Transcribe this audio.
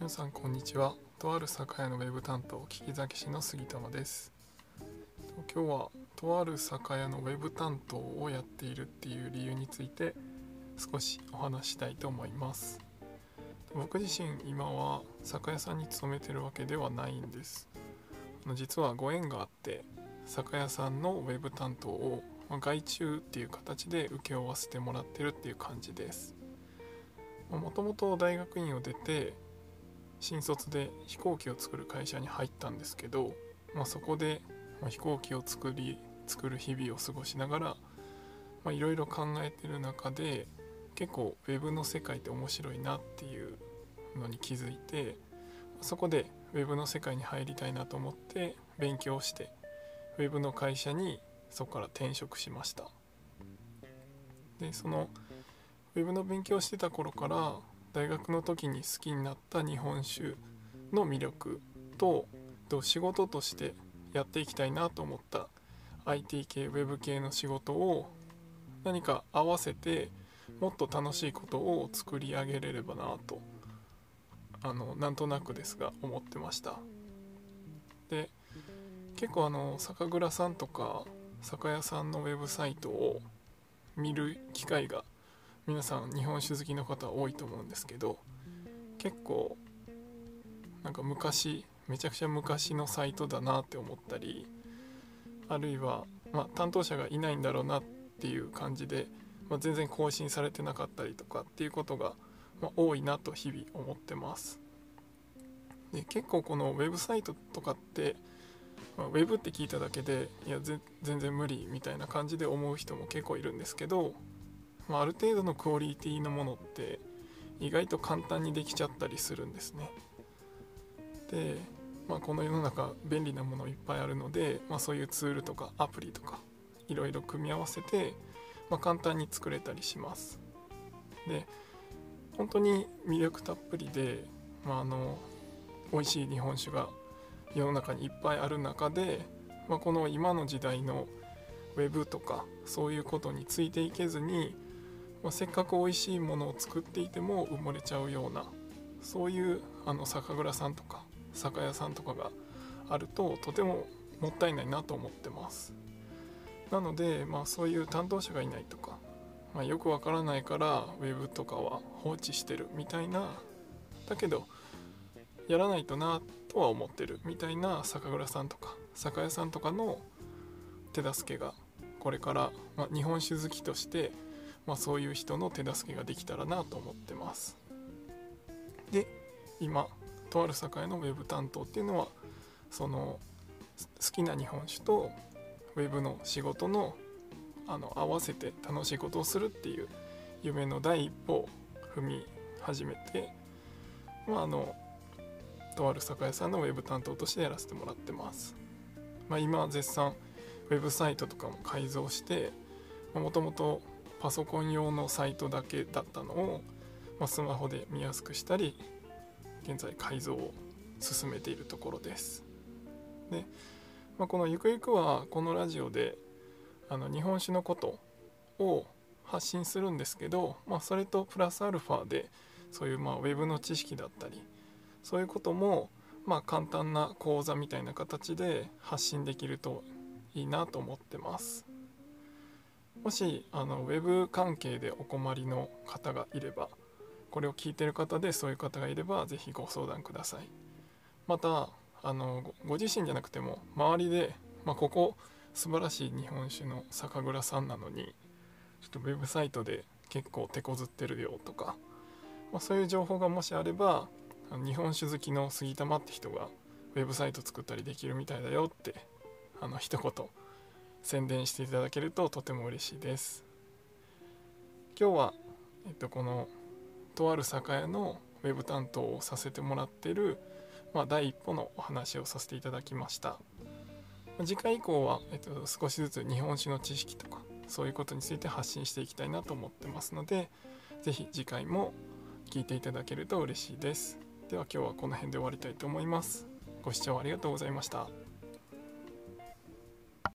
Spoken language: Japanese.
皆さんこんにちは。とある酒屋のウェブ担当聞き酒師の杉玉です。今日はとある酒屋のウェブ担当をやっているっていう理由について少しお話ししたいと思います。僕自身今は酒屋さんに勤めてるわけではないんです。実はご縁があって酒屋さんのウェブ担当を外注っていう形で請け負わせてもらってるっていう感じです。もともと大学院を出て新卒で飛行機を作る会社に入ったんですけど、まあ、そこで、飛行機を作り作る日々を過ごしながらいろいろ考えてる中で結構 Web の世界って面白いなっていうのに気づいてそこで Web の世界に入りたいなと思って勉強して Web の会社にそこから転職しました。でその Web の勉強してた頃から大学の時に好きになった日本酒の魅力と仕事としてやっていきたいなと思った IT 系 Web 系の仕事を何か合わせてもっと楽しいことを作り上げれればなとあのなんとなくですが思ってました。で結構あの酒蔵さんとか酒屋さんのウェブサイトを見る機会が皆さん日本酒好きの方多いと思うんですけど結構なんか昔めちゃくちゃ昔のサイトだなって思ったりあるいは、まあ、担当者がいないんだろうなっていう感じで、まあ、全然更新されてなかったりとかっていうことが、まあ、多いなと日々思ってます。で結構このウェブサイトとかって、まあ、ウェブって聞いただけでいや全然無理みたいな感じで思う人も結構いるんですけどまあ、ある程度のクオリティのものって意外と簡単にできちゃったりするんですね。で、まあ、この世の中便利なものいっぱいあるので、まあ、そういうツールとかアプリとかいろいろ組み合わせて、まあ、簡単に作れたりします。で本当に魅力たっぷりで、まあ、あの美味しい日本酒が世の中にいっぱいある中で、まあ、この今の時代のウェブとかそういうことについていけずにまあ、せっかく美味しいものを作っていても埋もれちゃうようなそういうあの酒蔵さんとか酒屋さんとかがあるととてももったいないなと思ってます。なので、まあ、そういう担当者がいないとか、まあ、よくわからないからウェブとかは放置してるみたいなだけどやらないとなとは思ってるみたいな酒蔵さんとか酒屋さんとかの手助けがこれから、まあ、日本酒好きとしてまあ、そういう人の手助けができたらなと思ってます。で今とある酒屋のウェブ担当っていうのはその好きな日本酒とウェブの仕事のあの合わせて楽しいことをするっていう夢の第一歩を踏み始めてまああのとある酒屋さんのウェブ担当としてやらせてもらってます、まあ、今絶賛ウェブサイトとかも改造してもともとパソコン用のサイトだけだったのを、まあ、スマホで見やすくしたり現在改造を進めているところですで、まあ、このゆくゆくはこのラジオであの日本酒のことを発信するんですけど、まあ、それとプラスアルファでそういうまあウェブの知識だったりそういうこともまあ簡単な講座みたいな形で発信できるといいなと思ってます。もしあのウェブ関係でお困りの方がいればこれを聞いてる方でそういう方がいれば是非ご相談ください。またあのご自身じゃなくても周りで、まあ、ここ素晴らしい日本酒の酒蔵さんなのにちょっとウェブサイトで結構手こずってるよとか、まあ、そういう情報がもしあれば日本酒好きの杉玉って人がウェブサイト作ったりできるみたいだよってあの一言宣伝していただけるととても嬉しいです。今日は、えっと、このとある酒屋のウェブ担当をさせてもらってる、まあ、第一歩のお話をさせていただきました。次回以降は、えっと、少しずつ日本酒の知識とかそういうことについて発信していきたいなと思ってますので是非次回も聞いていただけると嬉しいです。では今日はこの辺で終わりたいと思います。ご視聴ありがとうございました。